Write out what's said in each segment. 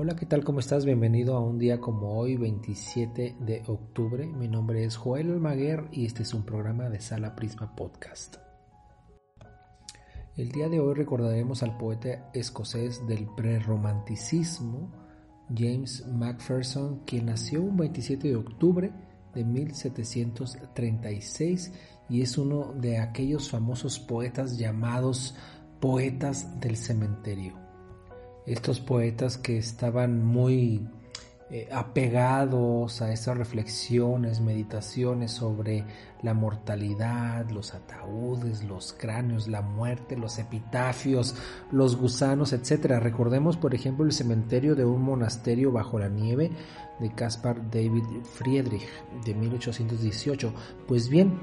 Hola, ¿qué tal? ¿Cómo estás? Bienvenido a un día como hoy, 27 de octubre. Mi nombre es Joel Almaguer y este es un programa de Sala Prisma Podcast. El día de hoy recordaremos al poeta escocés del prerromanticismo, James Macpherson, quien nació un 27 de octubre de 1736 y es uno de aquellos famosos poetas llamados poetas del cementerio estos poetas que estaban muy eh, apegados a esas reflexiones, meditaciones sobre la mortalidad, los ataúdes, los cráneos, la muerte, los epitafios, los gusanos, etc. Recordemos, por ejemplo, el cementerio de un monasterio bajo la nieve de Caspar David Friedrich de 1818. Pues bien,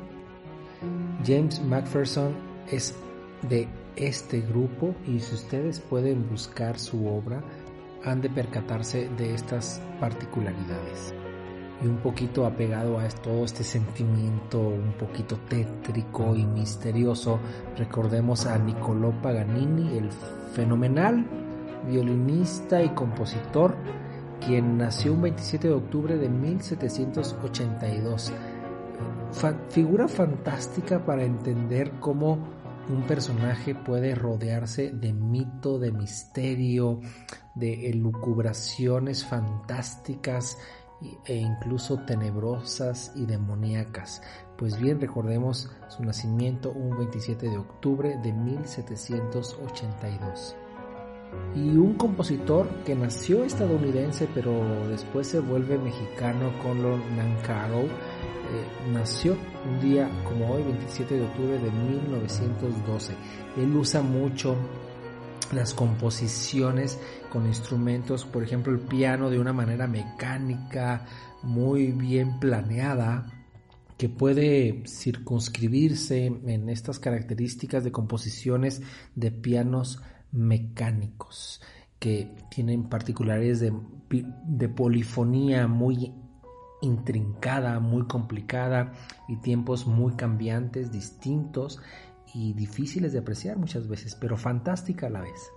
James Macpherson es de este grupo y si ustedes pueden buscar su obra, han de percatarse de estas particularidades. Y un poquito apegado a todo este sentimiento un poquito tétrico y misterioso, recordemos a Niccolò Paganini, el fenomenal violinista y compositor, quien nació un 27 de octubre de 1782. figura fantástica para entender cómo un personaje puede rodearse de mito, de misterio, de elucubraciones fantásticas e incluso tenebrosas y demoníacas. Pues bien, recordemos su nacimiento un 27 de octubre de 1782 y un compositor que nació estadounidense pero después se vuelve mexicano, Conlon Nancaro, eh, nació un día como hoy, 27 de octubre de 1912. Él usa mucho las composiciones con instrumentos, por ejemplo el piano de una manera mecánica, muy bien planeada, que puede circunscribirse en estas características de composiciones de pianos mecánicos que tienen particulares de, de polifonía muy intrincada, muy complicada y tiempos muy cambiantes, distintos y difíciles de apreciar muchas veces, pero fantástica a la vez.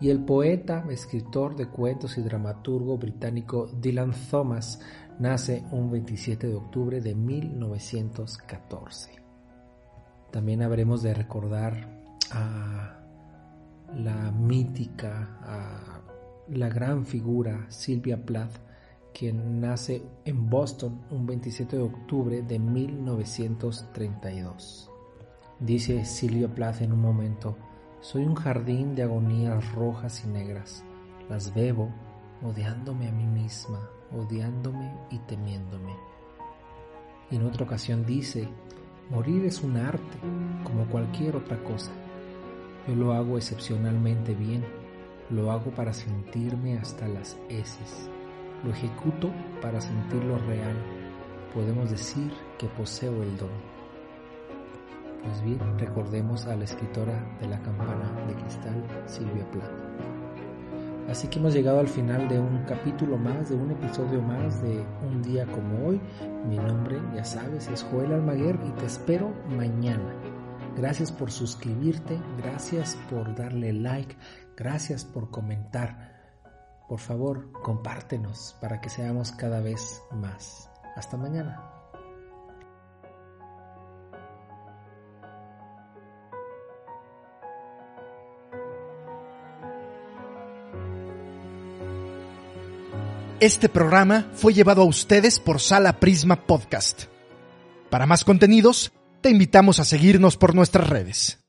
Y el poeta, escritor de cuentos y dramaturgo británico Dylan Thomas nace un 27 de octubre de 1914. También habremos de recordar a la mítica, la gran figura Sylvia Plath, quien nace en Boston un 27 de octubre de 1932. Dice Sylvia Plath en un momento, soy un jardín de agonías rojas y negras, las bebo odiándome a mí misma, odiándome y temiéndome. Y en otra ocasión dice, morir es un arte como cualquier otra cosa yo lo hago excepcionalmente bien, lo hago para sentirme hasta las heces, lo ejecuto para sentirlo real, podemos decir que poseo el don. Pues bien, recordemos a la escritora de la campana de cristal, Silvia Plath. Así que hemos llegado al final de un capítulo más, de un episodio más de Un día como hoy. Mi nombre, ya sabes, es Joel Almaguer y te espero mañana. Gracias por suscribirte, gracias por darle like, gracias por comentar. Por favor, compártenos para que seamos cada vez más. Hasta mañana. Este programa fue llevado a ustedes por Sala Prisma Podcast. Para más contenidos, te invitamos a seguirnos por nuestras redes.